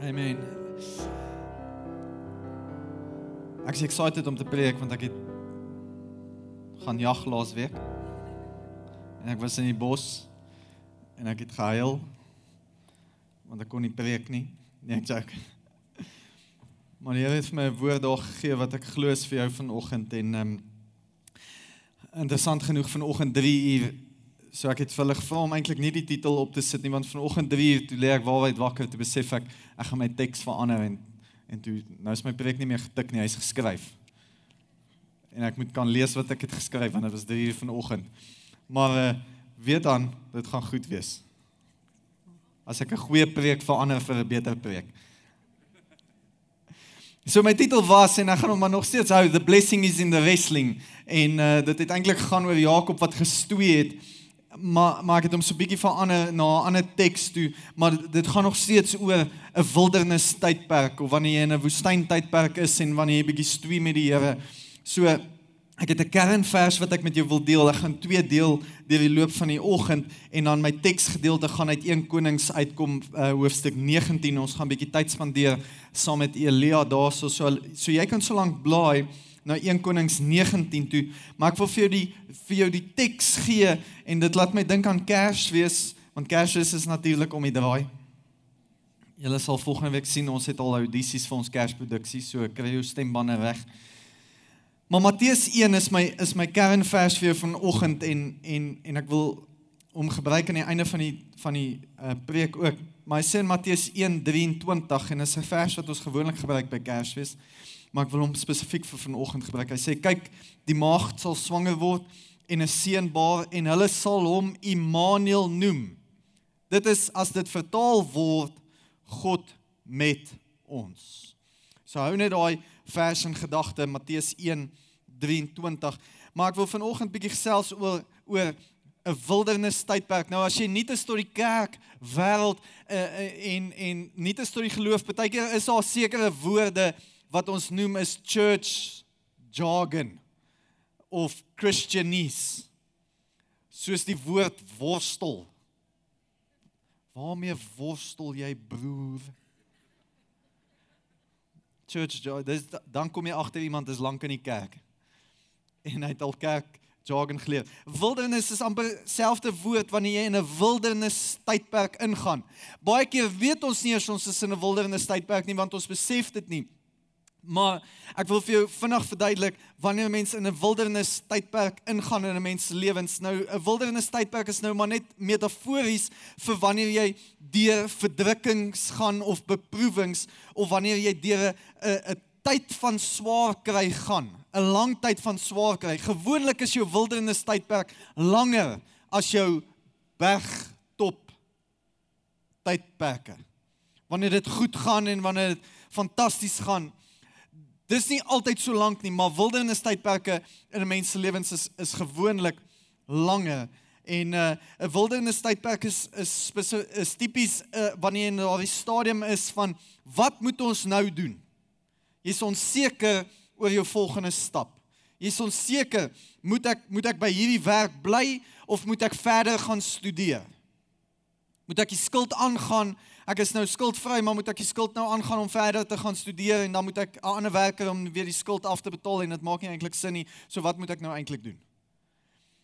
Amen. Ek is excited om te preek want ek het gaan jag laas week. En ek was in die bos en ek het gehuil want ek kon nie preek nie. Nee, ek sê. Maar die Here het my 'n woord daar gegee wat ek glo is vir jou vanoggend en ehm um, interessant genoeg vanoggend 3 uur so ek het vir hulle gevra om eintlik nie die titel op te sit nie want vanoggend 3 uur toe lê ek waarheid wakker te besef ek ek gaan my teks verander en en toe nou is my preek nie meer getik nie hy's geskryf. En ek moet kan lees wat ek het geskryf want dit was 3 uur vanoggend. Maar uh, weet dan dit gaan goed wees. As ek 'n goeie preek verander vir 'n beter preek. So my titel was en ek gaan hom maar nog steeds hou the blessing is in the wrestling. En uh, dit het eintlik gaan oor Jakob wat gestoei het maar maar ek het hom so bietjie verander na 'n ander teks toe, maar dit gaan nog steeds oor 'n wildernis tydperk of wanneer jy in 'n woestyn tydperk is en wanneer jy bietjie stoei met die Here. So ek het 'n kernvers wat ek met jou wil deel. Ek gaan twee deel deur die loop van die oggend en dan my teksgedeelte gaan uit 1 Konings uitkom uh, hoofstuk 19. Ons gaan bietjie tyd spandeer saam met Elia daarso so so jy kan so lank blaai na 1 Konings 19 toe, maar ek wil vir jou die vir jou die teks gee en dit laat my dink aan Kersfees, want Kersfees is natuurlik om die draai. Julle sal volgende week sien ons het al audisies vir ons Kersproduksie, so kry jou stembande reg. Maar Matteus 1 is my is my kernvers vir jou vanoggend en en en ek wil om gebruik aan die einde van die van die uh, preek ook. Maar hy sê in Matteus 1:23 en is 'n vers wat ons gewoonlik gebruik by Kersfees maar ek wil hom spesifiek vir vanoggend gebruik. Hy sê kyk, die maagd sal swanger word en 'n seun baar en hulle sal hom Immanuel noem. Dit is as dit vertaal word God met ons. So hou net daai vers in gedagte Matteus 1:23. Maar ek wil vanoggend bietjie gesels oor oor 'n wildernis tydperk. Nou as jy nie te storie kerk wêreld uh, uh, en en nie te storie geloof, baie keer is daar sekere woorde wat ons noem is church jargon of christianese soos die woord worstel waarmee worstel jy broer church jargon dis dan kom jy agter iemand is lank in die kerk en hy het al kerk jargon geleer. Wildernis is amper selfde woord wanneer jy in 'n wildernis tydperk ingaan. Baie keer weet ons nie as ons is in 'n wildernis tydperk nie want ons besef dit nie. Maar ek wil vir jou vinnig verduidelik wanneer mense in 'n wildernis tydperk ingaan in 'n mens se lewens. Nou 'n wildernis tydperk is nou maar net metafories vir wanneer jy deur verdrukkings gaan of beproewings of wanneer jy deur 'n 'n tyd van swaar kry gaan, 'n lang tyd van swaar kry. Gewoonlik is jou wildernis tydperk langer as jou bergtop tydperke. Wanneer dit goed gaan en wanneer dit fantasties gaan, Dis nie altyd so lank nie, maar wildernis tydperke in 'n mens se lewens is is gewoonlik langer. En 'n uh, wildernis tydperk is is is tipies uh, wanneer jy in daardie stadium is van wat moet ons nou doen? Jy's onseker oor jou volgende stap. Jy's onseker, moet ek moet ek by hierdie werk bly of moet ek verder gaan studeer? Moet ek die skuld aangaan ek is nou skuldvry, maar moet ek die skuld nou aangaan om verder te gaan studeer en dan moet ek 'n ander werker om weer die skuld af te betaal en dit maak nie eintlik sin nie. So wat moet ek nou eintlik doen?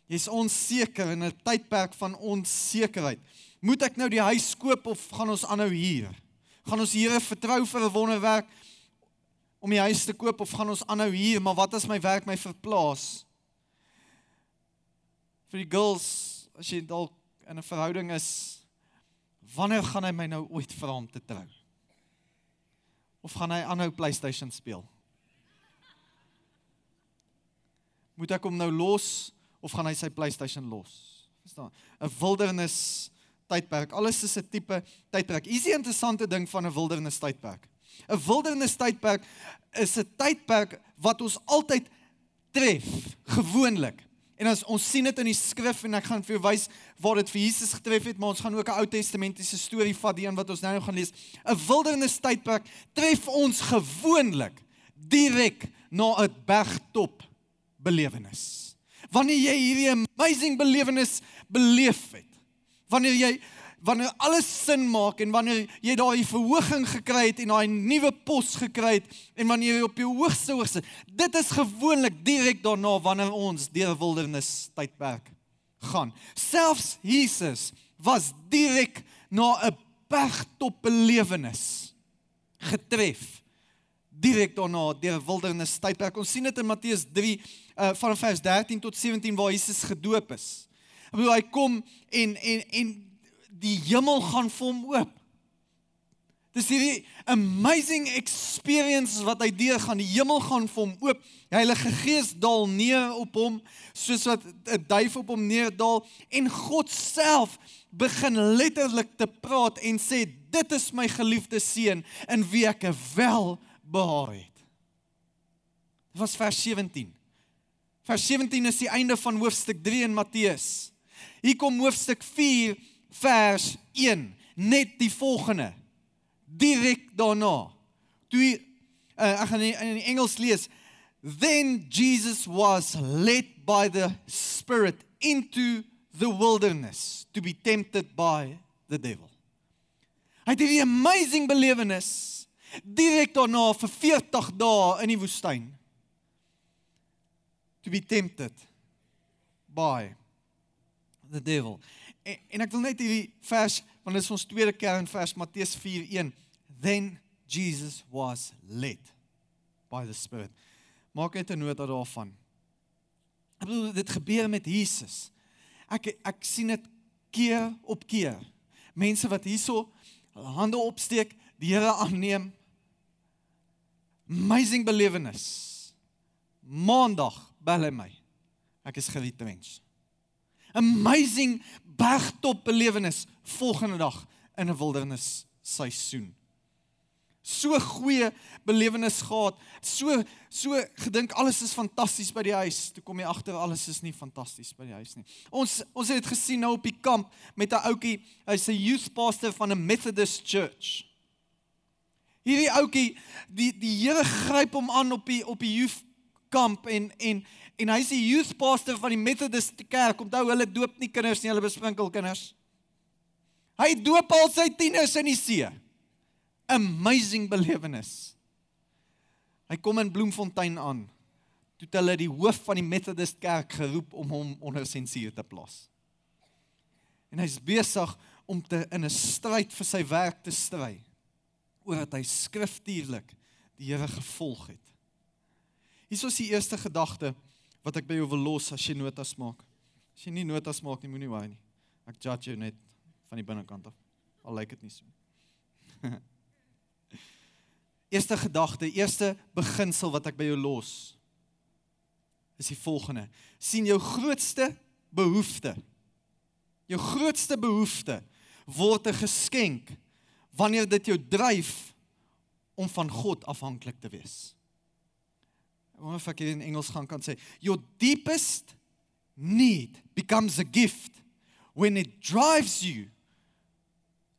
Jy's onseker in 'n tydperk van onsekerheid. Moet ek nou die huis koop of gaan ons aanhou huur? Gaan ons Here vertrou vir 'n wonderwerk om die huis te koop of gaan ons aanhou huur? Maar wat as my werk my verplaas? Vir die girls, as jy dalk in 'n verhouding is, wanneer gaan hy my nou ooit vra om te trou? Of gaan hy aanhou PlayStation speel? Moet ek hom nou los of gaan hy sy PlayStation los? Verstaan? 'n Wildernis tydperk. Alles is 'n tipe tydperk. Is 'n interessante ding van 'n wildernis tydperk. 'n Wildernis tydperk is 'n tydperk wat ons altyd tref, gewoonlik. En as ons sien dit in die skrif en ek gaan vir jou wys waar dit vir Jesus getref het, maar ons gaan ook 'n Ou Testamentiese storie vat, die een wat ons nou gaan lees. 'n Wildernis tydperk tref ons gewoonlik direk na 'n bergtop belewenis. Wanneer jy hierdie amazing belewenis beleef het, wanneer jy wanneer alles sin maak en wanneer jy daai verhoging gekry het en daai nuwe pos gekry het en wanneer jy op jou hoogste hoogste dit is gewoonlik direk daarna wanneer ons deur 'n wildernis tydperk gaan. Selfs Jesus was direk na 'n bergtop belewenis getref direk daarna deur 'n wildernis tydperk. Ons sien dit in Matteus 3 uh, van vers 13 tot 17 waar Jesus gedoop is. Ek bedoel hy kom en en en die hemel gaan vir hom oop. Dis hierdie amazing experience wat hy deur gaan. Die hemel gaan vir hom oop. Die Heilige Gees daal neer op hom soos wat 'n duif op hom neerdal en God self begin letterlik te praat en sê dit is my geliefde seun in wie ek wel behaag het. Dit was vers 17. Vers 17 is die einde van hoofstuk 3 in Matteus. Hier kom hoofstuk 4 vers 1, net die volgende. Direk daarna. Toe uh, ek gaan in, in Engels lees. Then Jesus was led by the Spirit into the wilderness to be tempted by the devil. Hy het hierdie amazing belewenis direk daarna vir 40 dae in die woestyn to be tempted by the devil. En, en ek wil net hierdie vers want dit is ons tweede kernvers Matteus 4:1. Then Jesus was led by the Spirit. Maak net 'n nota daarvan. Ek bedoel dit gebeur met Jesus. Ek ek sien dit keer op keer. Mense wat hierso hulle hande opsteek, die Here aanneem. Amazing belewenis. Maandag bel hy my. Ek is geretrench amazing bergtop belewenis volgende dag in 'n wildernis seisoen. So goeie belewenis gehad, so so gedink alles is fantasties by die huis. Toe kom jy agter alles is nie fantasties by die huis nie. Ons ons het dit gesien nou op die kamp met 'n ouetjie, hy's 'n youth pastor van 'n Methodist church. Hierdie ouetjie, die die Here gryp hom aan op die op die youth kamp en en en hy's die youth pastor van die Methodist kerk. Onthou hulle doop nie kinders nie, hulle besprinkel kinders. Hy doop al sy tieners in die see. Amazing belewenis. Hy kom in Bloemfontein aan. Toe hulle die hoof van die Methodist kerk geroep om hom onder sensuur te plaas. En hy's besig om te in 'n stryd vir sy werk te stry oor dat hy skriftuurlik die Here gevolg het. Hier is die eerste gedagte wat ek by jou wil los as jy notas maak. As jy nie notas maak nie, moenie worry nie. Ek judge jou net van die binnekant af. Al lyk dit nie so. eerste gedagte, eerste beginsel wat ek by jou los is die volgende. sien jou grootste behoefte. Jou grootste behoefte word 'n geskenk wanneer dit jou dryf om van God afhanklik te wees. Ek wonder of ek in Engels gaan kan sê, your deepest need becomes a gift when it drives you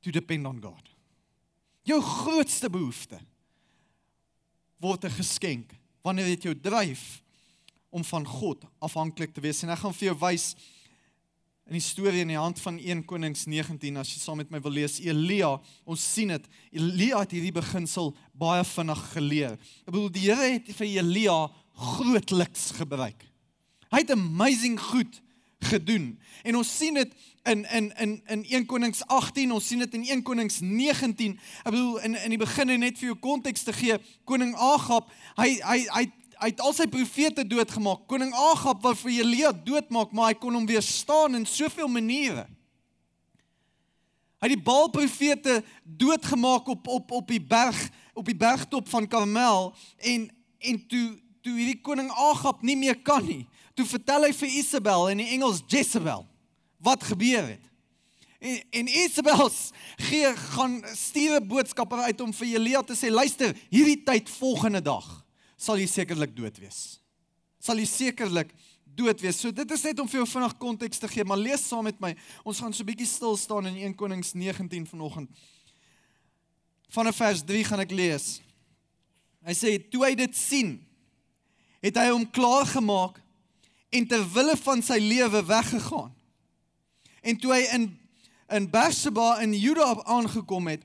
to depend on God. Jou grootste behoefte word 'n geskenk wanneer dit jou dryf om van God afhanklik te wees. En ek gaan vir jou wys in die storie in die hand van 1 Konings 19 as jy saam met my wil lees Elia ons sien dit Elia het hierdie beginsel baie vinnig geleer. Ek bedoel die Here het vir Elia grootliks gebruik. Hy het amazing goed gedoen. En ons sien dit in in in in 1 Konings 18 ons sien dit in 1 Konings 19 ek bedoel in in die begin net vir jou konteks te gee koning Agab hy hy hy hy het al sy profete doodgemaak. Koning Agab wou vir Elia doodmaak, maar hy kon hom weerstaan in soveel maniere. Hy het die Baal profete doodgemaak op op op die berg, op die bergtop van Karmel en en toe toe hierdie koning Agab nie meer kan nie. Toe vertel hy vir Isabel in die Engels Jezebel wat gebeur het. En en Isabel gee gaan stuur 'n boodskap uit om vir Elia te sê luister, hierdie tyd volgende dag sal jy sekerlik dood wees. Sal jy sekerlik dood wees. So dit is net om vir jou vinnig konteks te gee, maar lees saam met my. Ons gaan so 'n bietjie stil staan in 1 Konings 19 vanoggend. Vanaf vers 3 gaan ek lees. Hy sê toe hy dit sien, het hy hom klaar gemaak en ter wille van sy lewe weggegaan. En toe hy in in Berseba in Juda aangekom het,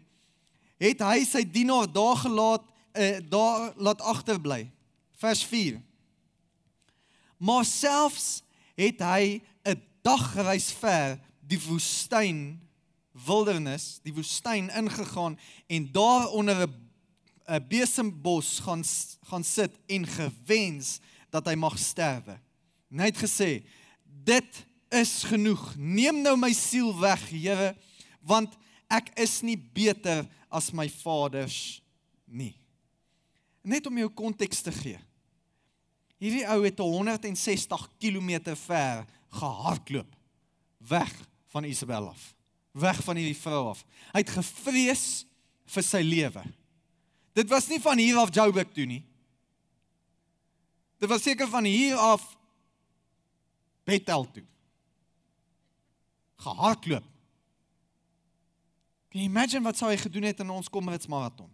het hy sy dienaar daar gelaat, uh, daar laat agterbly. Vers 4. Maar selfs het hy 'n dagreis ver die woestyn wildernis, die woestyn ingegaan en daar onder 'n 'n besembos gaan gaan sit en gewens dat hy mag sterwe. Hy het gesê: "Dit is genoeg. Neem nou my siel weg, Here, want ek is nie beter as my vaders nie." Net om jou konteks te gee. Hierdie ou het 160 km ver gehardloop weg van Isabel af weg van hierdie vrou af. Hy het gevrees vir sy lewe. Dit was nie van hier af Joburg toe nie. Dit was seker van hier af Bethel toe. Gehardloop. Kan jy imagine wat sou hy gedoen het in ons Komrits maraton?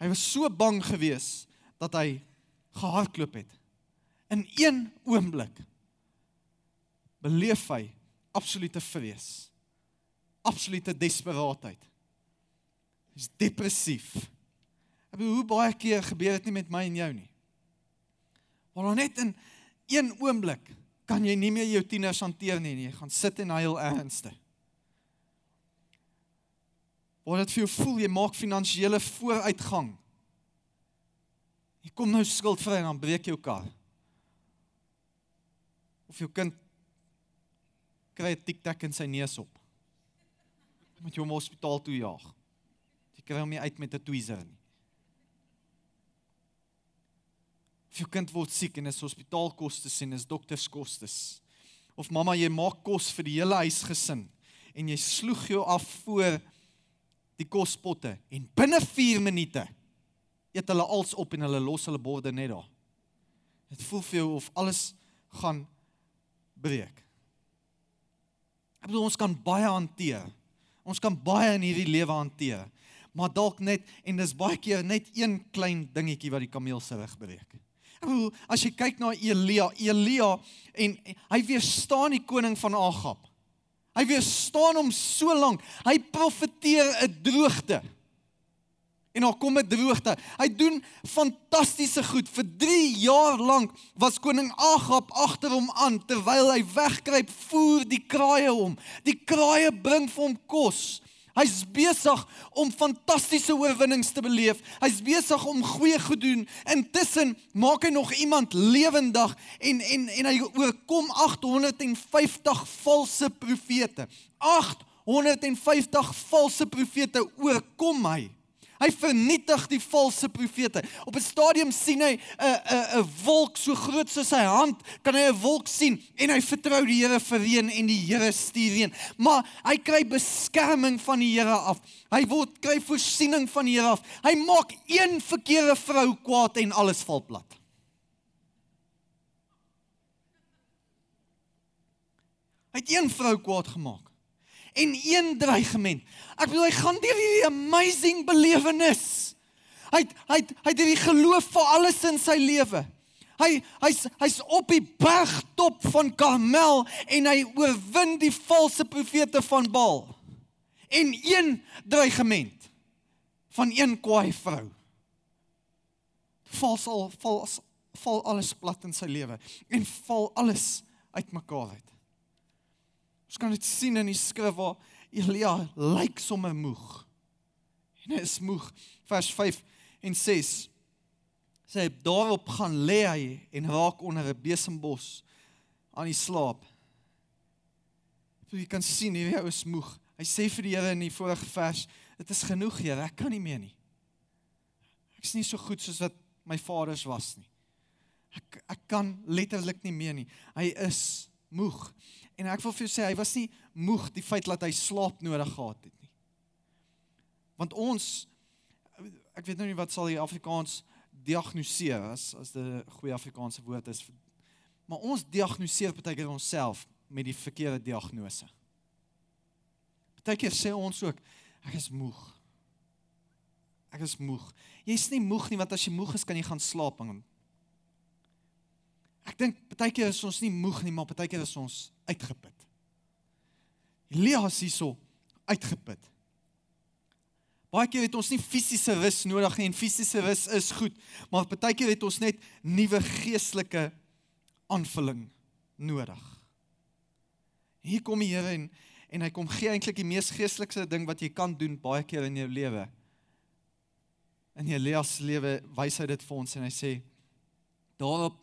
Hy was so bang geweest dat hy gehardloop het. In een oomblik beleef hy absolute vrees. Absolute desperaatheid. Hy's depressief. Ek bedoel hoe baie keer gebeur dit nie met my en jou nie. Maar net in een oomblik kan jy nie meer jou tieners hanteer nie, jy gaan sit en huil ernstig. Wat dit vir jou voel, jy maak finansiële vooruitgang. Jy kom nou skuldvry en dan breek jou kar. Of jou kind kry 'n tik-tak in sy neus op. Moet jy hom hospitaal toe jaag. Jy kry hom nie uit met 'n tweezer nie. Of jou kind word siek en is hospitaalkoste en is dokterskoste. Of mamma jy maak kos vir die hele huisgesin en jy sloeg jou af voor die kospotte en binne 4 minute eet hulle als op en hulle los hulle borde net daar. Dit voel vir jou of alles gaan breek. Ek bedoel ons kan baie hanteer. Ons kan baie in hierdie lewe hanteer. Maar dalk net en dis baie keer net een klein dingetjie wat die kameel se rug breek. Ek bedoel as jy kyk na Elia, Elia en hy weerstaan die koning van Agab. Hy weerstaan hom so lank. Hy profeteer 'n droogte. En daar kom 'n droogte. Hy doen fantastiese goed. Vir 3 jaar lank was koning Agab agter hom aan terwyl hy wegkruip voer die kraaie hom. Die kraaie bring vir hom kos. Hy's besig om fantastiese oorwinnings te beleef. Hy's besig om goeie goed doen. Intussen maak hy nog iemand lewendig en en en hy oorkom 850 valse profete. 850 valse profete oorkom hy. Hy vernietig die valse profete. Op 'n stadium sien hy 'n 'n 'n wolk so groot soos sy hand, kan hy 'n wolk sien en hy vertrou die Here vir reën en die Here stuur reën. Maar hy kry beskerming van die Here af. Hy word kry voorsiening van die Here af. Hy maak een verkeerde vrou kwaad en alles val plat. Hy het een vrou kwaad gemaak en een dreigement. Ek bedoel hy gaan deur hierdie amazing belewenis. Hy hy hy het hierdie geloof vir alles in sy lewe. Hy hy's hy's op die bergtop van Karmel en hy oorwin die valse profete van Baal. En een dreigement van een kwaai vrou. Val sal val val alles plat in sy lewe en val alles uitmekaar uit. Ons kan dit sien in die skrif waar Elia lyk sommer moeg. En hy is moeg. Vers 5 en 6 sê daarop gaan lê hy en raak onder 'n besembos aan die slaap. So jy kan sien hierdie ou is moeg. Hy sê vir die Here in die vorige vers, dit is genoeg Here, ek kan nie meer nie. Ek is nie so goed soos wat my vaders was nie. Ek ek kan letterlik nie meer nie. Hy is moeg. En ek wil vir jou sê hy was nie moeg die feit dat hy slaap nodig gehad het nie. Want ons ek weet nou nie wat sal die Afrikaans diagnoseer as as die goeie Afrikaanse woord is. Maar ons diagnoseer baie keer onsself met die verkeerde diagnose. Baie keer sê ons ook ek is moeg. Ek is moeg. Jy's nie moeg nie want as jy moeg is kan jy gaan slaap en Ek dink baie keer is ons nie moeg nie, maar baie keer is ons uitgeput. Elia is hierso uitgeput. Baie keer het ons nie fisiese rus nodig nie en fisiese rus is goed, maar baie keer het ons net nuwe geestelike aanvulling nodig. Hier kom die Here en en hy kom gee eintlik die mees geestelike ding wat jy kan doen baie keer in jou lewe. In Elias se lewe wys hy dit vir ons en hy sê daarop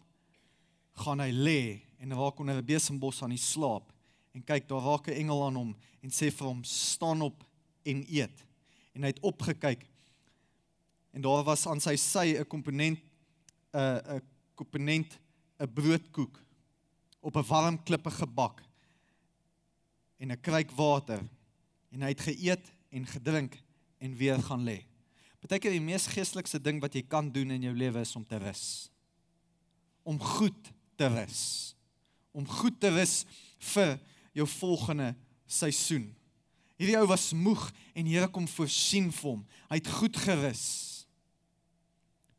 gaan hy lê en raak onder 'n besembos aan die slaap en kyk daar raak 'n engel aan hom en sê vir hom staan op en eet en hy het opgekyk en daar was aan sy sy 'n komponent 'n 'n komponent 'n broodkoek op 'n warm klippe gebak en 'n kruik water en hy het geëet en gedrink en weer gaan lê. Partykeer die mees geestelikste ding wat jy kan doen in jou lewe is om te rus. Om goed te rus. Om goed te rus vir jou volgende seisoen. Hierdie ou was moeg en Here kom voorsien vir hom. Hy het goed gerus.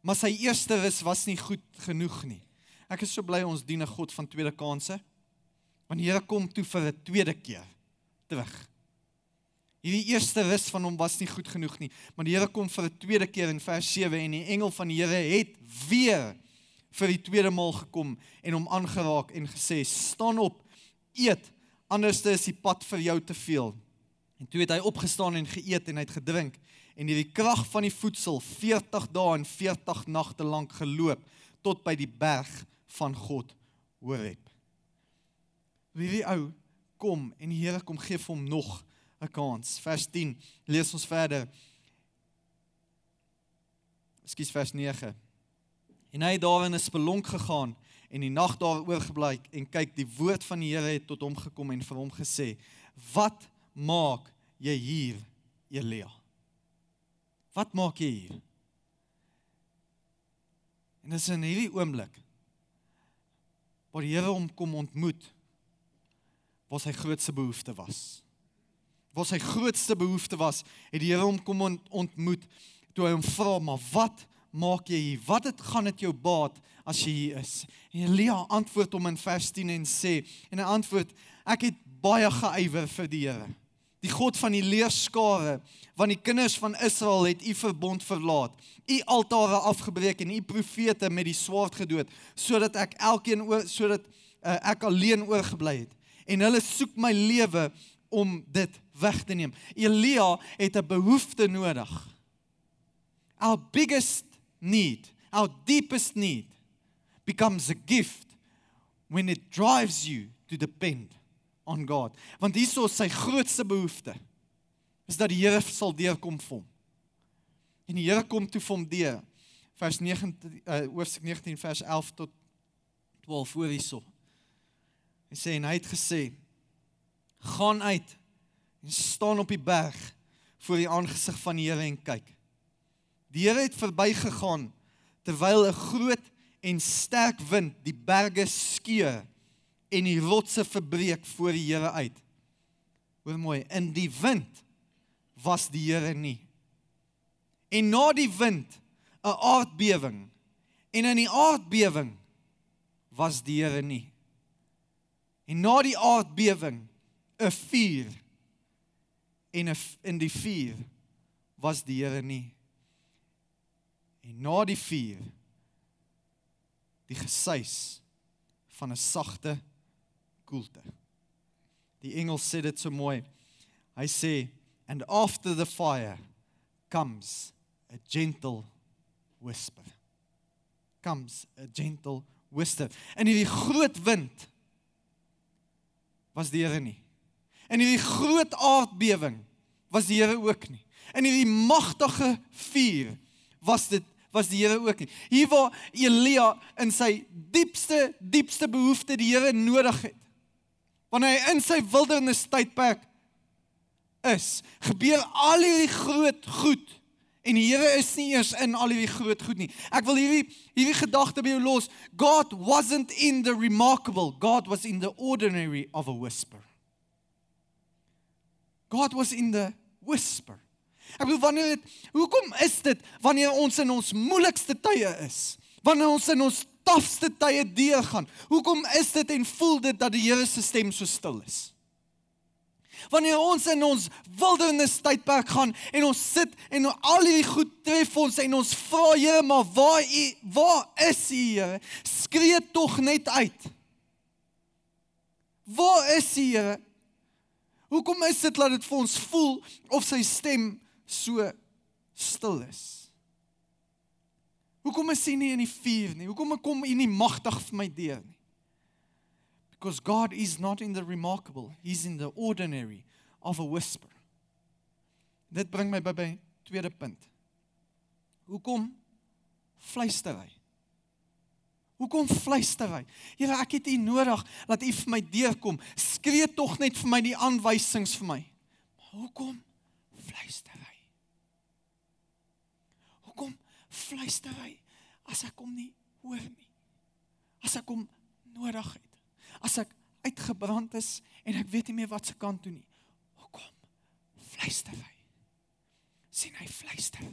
Maar sy eerste rus was nie goed genoeg nie. Ek is so bly ons dien 'n God van tweede kansse. Want die Here kom toe vir 'n tweede keer terug. Hierdie eerste rus van hom was nie goed genoeg nie, maar die Here kom vir 'n tweede keer in vers 7 en die engel van die Here het weer vir die tweede maal gekom en hom aangeraak en gesê: "Staan op, eet, anders is die pad vir jou te veel." En toe het hy opgestaan en geëet en hy het gedrink en hierdie krag van die voedsel 40 dae en 40 nagte lank geloop tot by die berg van God Horeb. Wie die ou kom en die Here kom gee vir hom nog 'n kans. Vers 10 lees ons verder. Ekskuus vers 9. En hy het daarin 'n spelonk gegaan en die nag daar oorgebly en kyk die woord van die Here het tot hom gekom en vir hom gesê: "Wat maak jy hier, Elia? Wat maak jy hier? En dis in hierdie oomblik waar die Here hom kom ontmoet, waar sy grootste behoefte was. Waar sy grootste behoefte was, het die Here hom kom ontmoet toe hy hom vra, "Maar wat maak jy hier? Wat het gaan dit jou baat as jy hier is?" En Elia antwoord hom in vers 10 en sê, en hy antwoord, "Ek het baie geëiwer vir die Here." die God van die leerskare, want die kinders van Israel het u verbond verlaat. U altare afgebreek en u profete met die swaard gedood, sodat ek elkeen oor sodat uh, ek alleen oorgebly het. En hulle soek my lewe om dit weg te neem. Elia het 'n behoefte nodig. Our biggest need, our deepest need becomes a gift when it drives you to depend on God. Want hierso is sy grootste behoefte is dat die Here sal deurkom vir hom. En die Here kom toe vir hom deur. Vers 9 uh, hoofstuk 19 vers 11 tot 12 voor hierso. Hy sê en hy het gesê: "Gaan uit en staan op die berg voor die aangesig van die Here en kyk." Die Here het verbygegaan terwyl 'n groot en sterk wind die berge skeur en die rotse verbreek voor die Here uit. Hoor mooi, in die wind was die Here nie. En na die wind 'n aardbewing en in die aardbewing was die Here nie. En na die aardbewing 'n vuur en in die vuur was die Here nie. En na die vuur die gesuis van 'n sagte koelte. Die engel sê dit so mooi. Hy sê and after the fire comes a gentle whisper. Comes a gentle whisper. En hierdie groot wind was die Here nie. En hierdie groot aardbewing was die Here ook nie. En hierdie magtige vuur was dit was die Here ook nie. Hier waar Elia in sy diepste diepste behoefte die Here nodig het wanneer hy in sy wildernis tydperk is, gebeur al hierdie groot goed en die Here is nie eers in al hierdie groot goed nie. Ek wil hierdie hierdie gedagte by jou los. God wasn't in the remarkable, God was in the ordinary of a whisper. God was in the whisper. Ek bedoel wanneer dit hoekom is dit wanneer ons in ons moeilikste tye is? Wanneer ons in ons tafste tye deurgaan. Hoekom is dit en voel dit dat die Here se stem so stil is? Wanneer ons in ons wildernis tydperk gaan en ons sit en al hierdie goed tref ons en ons vra Here, maar waar u waar is u Here? Skree tog net uit. Waar is u Here? Hoekom is dit dat dit vir ons voel of sy stem so stil is? Hoekom is hy nie in die vuur nie? Hoekom kom hy nie magtig vir my deur nie? Because God is not in the remarkable, he's in the ordinary of a whisper. Dit bring my by by tweede punt. Hoekom fluister hy? Hoekom fluister hy? Here, ek het U nodig dat U vir my deurkom. Skree tog net vir my die aanwysings vir my. Maar hoekom fluister hy? Hoekom fluister hy as ek hom nie hoor nie? As ek hom nodig het? as ek uitgebrand is en ek weet nie meer wat se kant toe nie. Hoekom fluister hy? sien hy fluister.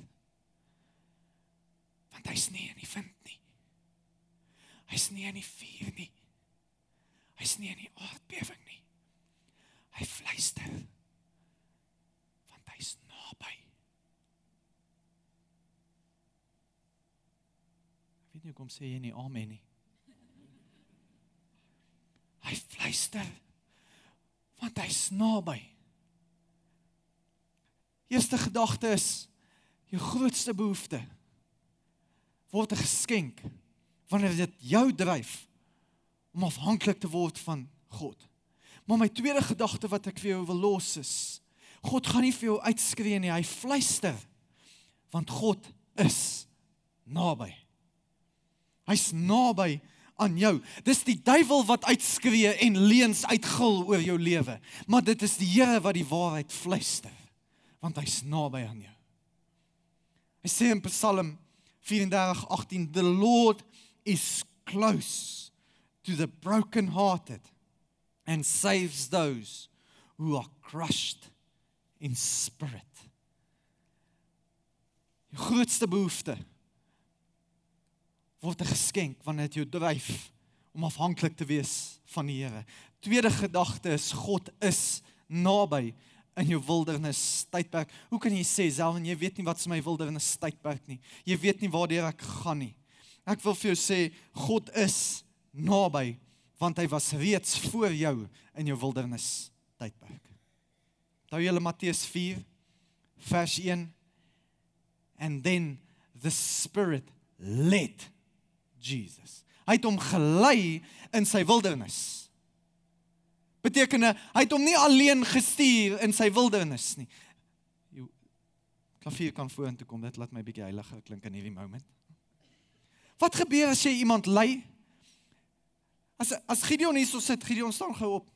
Want hy's nie in die wind nie. Hy's nie in die vuur nie. Hy's nie in die aardbewing nie. Hy fluister. Want hy's naby. Ek weet nie hoekom sê jy nie amen nie. Hy fluister. Want hy's naby. Eerste gedagte is jou grootste behoefte word 'n geskenk wanneer dit jou dryf om afhanklik te word van God. Maar my tweede gedagte wat ek vir jou wil los is, God gaan nie vir jou uitskree nie, hy fluister. Want God is naby. Hy's naby aan jou. Dis die duiwel wat uitskree en leuns uitgil oor jou lewe. Maar dit is die Here wat die waarheid fluister, want hy's naby aan jou. Hy sê in Psalm 34:18, "The Lord is close to the broken-hearted and saves those who are crushed in spirit." Die grootste behoefte word 'n geskenk wanneer dit jou dryf om afhanklik te wees van die Here. Tweede gedagte is God is naby in jou wildernis tydperk. Hoe kan jy sê selfs jy weet nie wat is my wildernis tydperk nie. Jy weet nie waar ek gaan nie. Ek wil vir jou sê God is naby want hy was reeds voor jou in jou wildernis tydperk. Daar julle Matteus 4 vers 1 and then the spirit led Jesus. Hy het hom gelei in sy wildernis. Beteken hy het hom nie alleen gestuur in sy wildernis nie. Jou klavier kan vorentoe kom. Dit laat my bietjie heiliger klink in hierdie moment. Wat gebeur as jy iemand lei? As as Gideon hier so sit, Gideon staan gou op.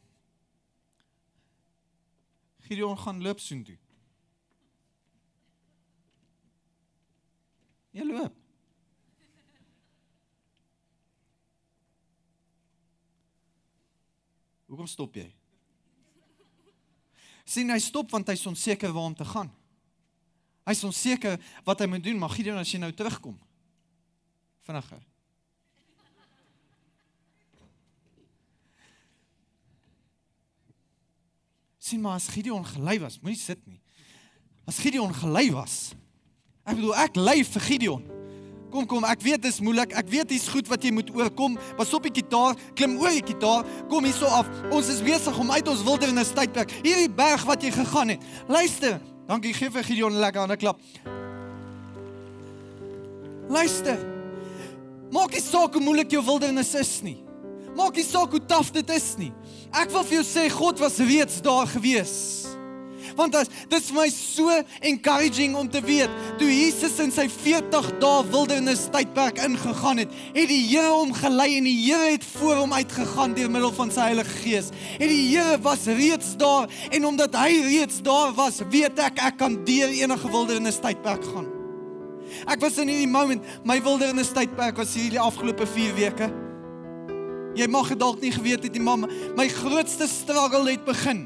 Gideon gaan loop soontoe. Jy loop. Hoekom stop jy? Sien hy stop want hy's onseker waar om te gaan. Hy's onseker wat hy moet doen, maar Gideon as jy nou terugkom. Vinniger. Sien maar as Gideon gelei was, moenie sit nie. As Gideon gelei was. Ek bedoel ek lei vir Gideon. Kom kom, ek weet dit is moeilik. Ek weet dis goed wat jy moet oorkom. Pas op die gitaar, klim oor die gitaar. Kom hierso af. Ons is besig om uit ons wildernis tydperk. Hierdie berg wat jy gegaan het. Luister. Dankie gee vir Gideon 'n lekker hande klap. Luister. Maak nie saak hoe moeilik jou wildernis is nie. Maak nie saak hoe taaf dit is nie. Ek wil vir jou sê God was reeds daar gewees want as dit is vir my so encouraging om te weet toe Jesus in sy 40 dae wildernis tydperk ingegaan het het die Here hom gelei en die Here het voor hom uitgegaan deur middel van sy Heilige Gees. En die Here was reeds daar en omdat hy reeds daar was weet ek ek kan deur enige wildernis tydperk gaan. Ek was in hierdie moment my wildernis tydperk was hierdie afgelope 4 weke. Jy mag dalk nie geweet het nie, maar my grootste struggle het begin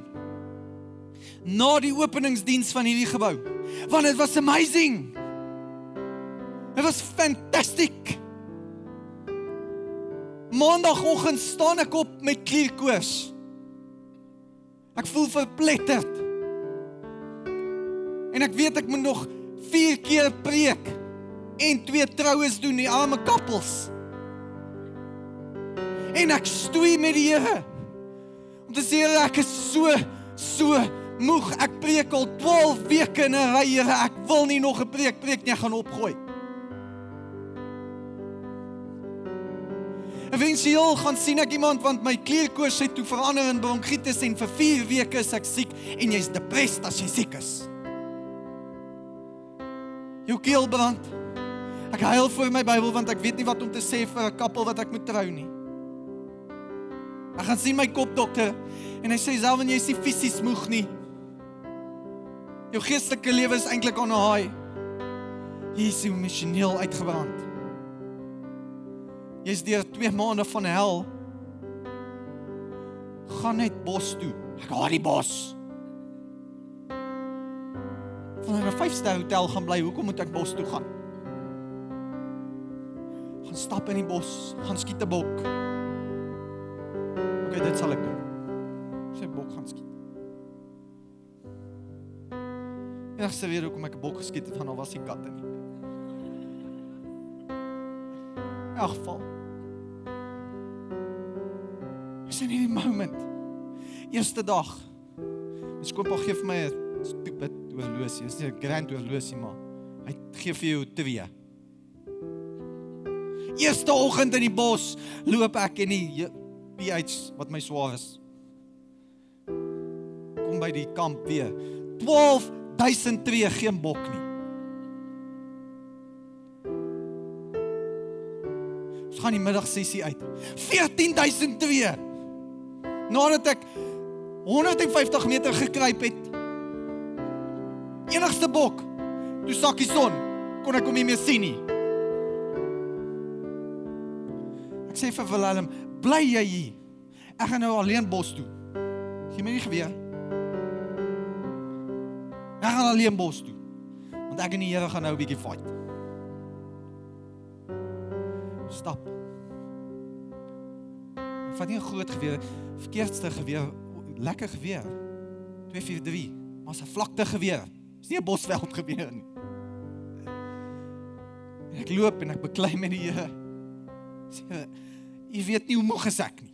na die openingsdiens van hierdie gebou. Want dit was amazing. Dit was fantastic. Maandagoggend staan ek op met klierkoors. Ek voel verpletterd. En ek weet ek moet nog 4 keer preek en twee troues doen, die arme koppels. En ek stoei met die Here. Om te sê ek is so so moeg. Ek preek al 12 weke in 'n ry, Here. Ek wil nie nog 'n preek preek nie, ek gaan opgooi. Eventueel gaan sien ek iemand want my klierkoors het toe verander in bronkietis en vir 4 weke is ek siek en jy's depressed as jy siek is. Jou keel brand. Ek huil voor my Bybel want ek weet nie wat om te sê vir 'n koppel wat ek moet trou nie. Ek gaan sien my kopdokter en hy sê self en jy is nie fisies moeg nie. Jou geestelike lewe is eintlik aan 'n haai. Jy is emosioneel uitgebrand. Jy's deur 2 maande van hel. Gaan net bos toe. Ek haat die bos. Van 'n 5-ster hotel gaan bly, hoekom moet ek bos toe gaan? Gaan stap in die bos, gaan skiet 'n bok. OK, dit sal ek doen. Sy bok gaan skiet. Enigste rede hoekom ek 'n bok geskiet het, van al was die katte nie. In elk geval. Is in hierdie moment. Eerste dag. My skoonpa gee vir my 'n stupid horlosie. Dis nie 'n grand horlosie maar hy gee vir jou 2. Eerste oggend in die bos loop ek en die PH wat my swaar is. Kom by die kamp weer. 12002 geen bok nie. Ons gaan die middagsessie uit. 14002. Nadat ek 150 meter gekruip het. Enigste bok. Toe sakkie son kon ek hom nie meer sien nie. Ek sê vir Willem, bly jy hier. Ek gaan nou alleen bos toe. Gee my nie geweer. Ek gaan alleen bos toe. Want ek en die Here gaan nou 'n bietjie fight. Stap. Vat nie 'n groot geweer, verkeerdste geweer, lekker geweer. 243, maar 'n vlakte geweer. Dis nie 'n bosveld geweer nie. En ek loop en ek beklei met die Here. Sê, jy weet nie hoe moeg ek nie.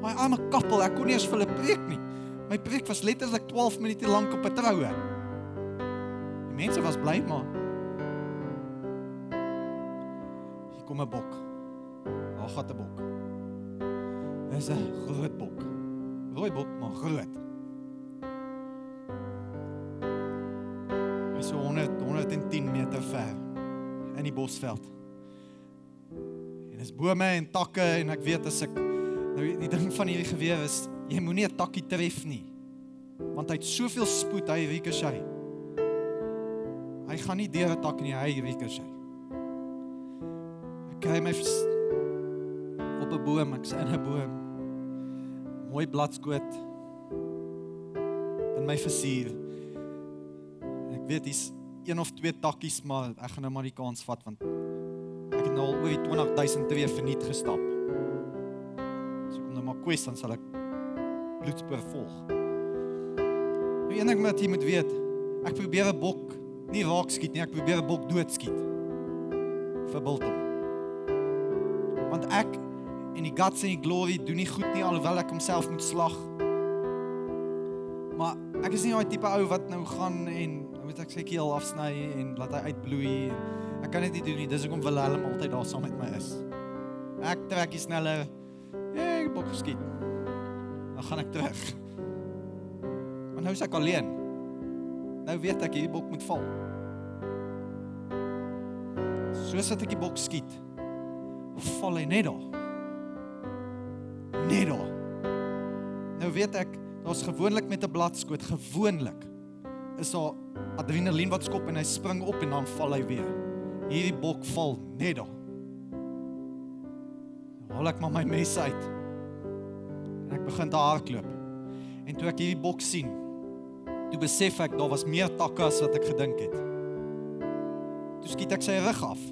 My arme koppel, ek kon nie eens vir hulle preek nie. My preek was letterlik 12 minute lank op 'n troue. Die mense was bly maar Hier kom 'n bok. Daar gaan 'n bok. Dis 'n groot bok. Rooi bok, maar groot. Hy's so 100 110 meter ver in die bosveld. En dis bome en takke en ek weet as ek nou die ding van hierdie geweer is, jy moenie 'n takkie tref nie. Want hy het soveel spoed, hy ricochet. Hy gaan nie deur 'n tak nie, hy ricochet. Ek kry my op 'n boom, ek's in 'n boom. Mooi bladskoot in my versier. Ek weet dis een of twee takkies, maar ek gaan nou maar die kans vat want ek het nou al oor die 20000 twee verniet gestap. As ek kom nou maar kwes dan sal ek bloedspoor volg. Nou een ding wat jy moet weet, ek probeer 'n bok nie raak skiet nie, ek probeer 'n bok dood skiet. Vir Biltong. Want ek en die guts en die glory doen nie goed nie alhoewel ek homself moet slag. Maar ek is nie daai tipe ou wat nou gaan en moet ek sy keel afsny en laat hy uitbloei. Ek kan dit nie doen nie. Dis hoekom Willem altyd daar saam met my is. Ek trek die sneller. Ek bok geskiet. Dan gaan ek terug. Maar nou is ek alleen. Nou weet ek hierdie bok moet val. Soos wat ek die bok skiet, val hy net daar. Net daar. Nou weet ek, daar's gewoonlik met 'n bladskoot gewoonlik is daar adrenalien wat skop en hy spring op en dan val hy weer. Hierdie bok val net daar. Haal ek maar my mes uit. En ek begin te hardloop. En toe ek hierdie bok sien, toe besef ek daar was meer takke as wat ek gedink het. Toe skiet ek sy rug af.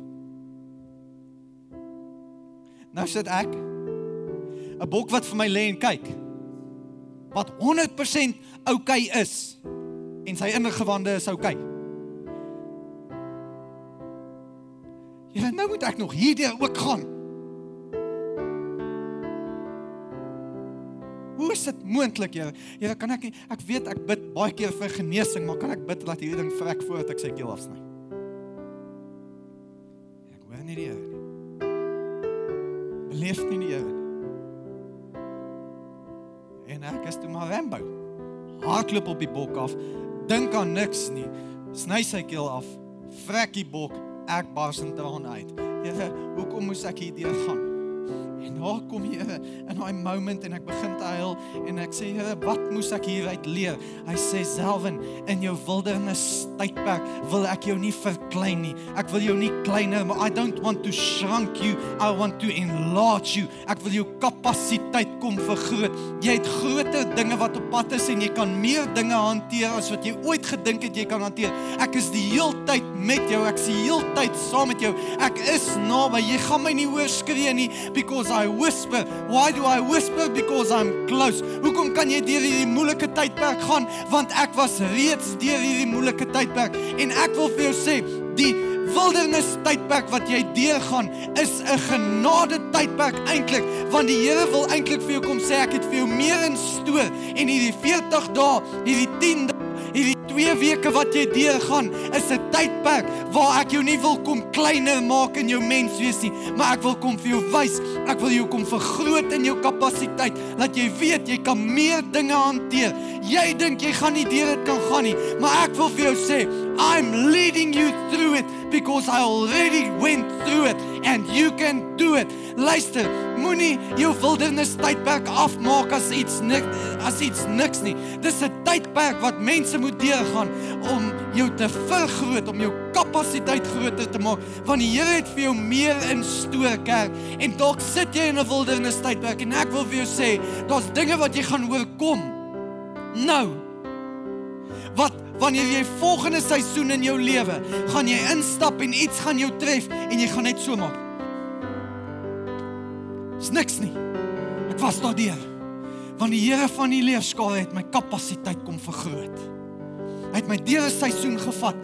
Nou sit ek 'n bok wat vir my lê en kyk. wat 100% oukei okay is en sy ingewande is oukei. Okay. Ja, nou moet ek nog hierdeur ook gaan. Hoe is dit moontlik, Here? Here, kan ek nie ek weet ek bid baie keer vir genesing, maar kan ek bid dat hierdie ding vrek voordat ek sy keel afsny? Ek hoor nie die Here nie. Beleef nie die Here nie. En ek is toe maar Rambo. Hardloop op die bok af. Dink aan niks nie. Sny sy keel af. Vrek die bok ek bars in trane uit. Here, hoekom moes ek hierdeur gaan? En daar kom Here in daai moment en ek begin te huil en ek sê Here, wat moes ek hieruit leer? Hy sê selwen in jou wildernis tydperk wil ek jou nie verklein nie. Ek wil jou nie kleiner, maar I don't want to shrink you. I want to enlarge you. Ek wil jou kapasiteit kom vergroot. Jy het groter dinge wat op pad is en jy kan meer dinge hanteer as wat jy ooit gedink het jy kan hanteer. Ek is die heeltyd met jou. Ek is die heeltyd saam met jou. Ek is naby. Jy gaan my nie hoor skree nie because I whisper. Why do I whisper? Because I'm close. Hoekom kan jy deur hierdie moeilike tydperk gaan? Want ek was reeds deur hierdie moeilike tydperk en ek wil vir jou sê, die wildernis tydperk wat jy deurgaan is 'n genade tydperk eintlik want die Here wil eintlik vir jou kom sê ek het vir jou meer in stoor. En hierdie 40 dae, hierdie 10 dae Hierdie 2 weke wat jy deurgaan is 'n tydperk waar ek jou nie wil kom kleiner maak in jou menswees nie, maar ek wil kom vir jou wys. Ek wil jou kom vergroot in jou kapasiteit, laat jy weet jy kan meer dinge hanteer. Jy dink jy gaan nie deur dit kan gaan nie, maar ek wil vir jou sê, I'm leading you through it because I already went through it and you can do it. Luister, moenie jou wildernis tydperk afmaak as iets nik as iets niks nie. Dis 'n tydperk wat mense moet deurgaan om jou te vergroot, om jou kapasiteit groter te maak, want die Here het vir jou meer in store kerk en dalk sit jy in 'n wildernis tydperk en ek wil vir jou sê, daar's dinge wat jy gaan oorkom. Nou. Wat wanneer jy volgende seisoen in jou lewe, gaan jy instap en iets gaan jou tref en jy gaan net so maak. Dis niks nie. Ek was daardeur. Want die Here van die leerskare het my kapasiteit kom vergroot. Hy het my deur 'n seisoen gevat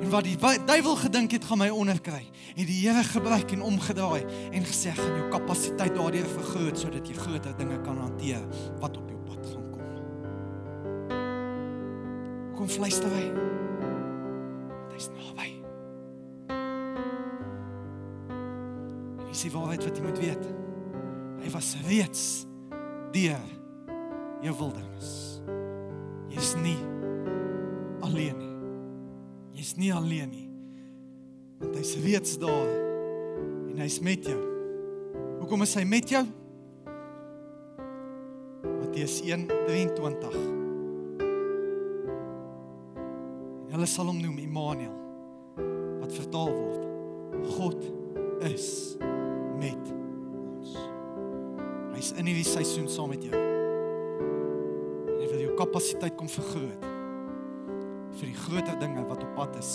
en wat die duiwel gedink het gaan my onderkry, het die Here gebruik en omgedraai en gesê gaan jou kapasiteit daardeur vergroot sodat jy groter dinge kan hanteer wat op jou Kom fluister hy. Hy's naby. En dis die waarheid wat jy moet weet. Hy was reeds deur jou wildernis. Jy's nie alleen nie. Jy's nie alleen nie. Want hy's reeds daar en hy's met jou. Hoekom is hy met jou? Matteus 1:23. Hulle sal hom noem Immanuel wat vertaal word God is met ons. Hy's in hierdie seisoen saam met jou. En hy wil jou kapasiteit kom vergroot vir die groter dinge wat op pad is.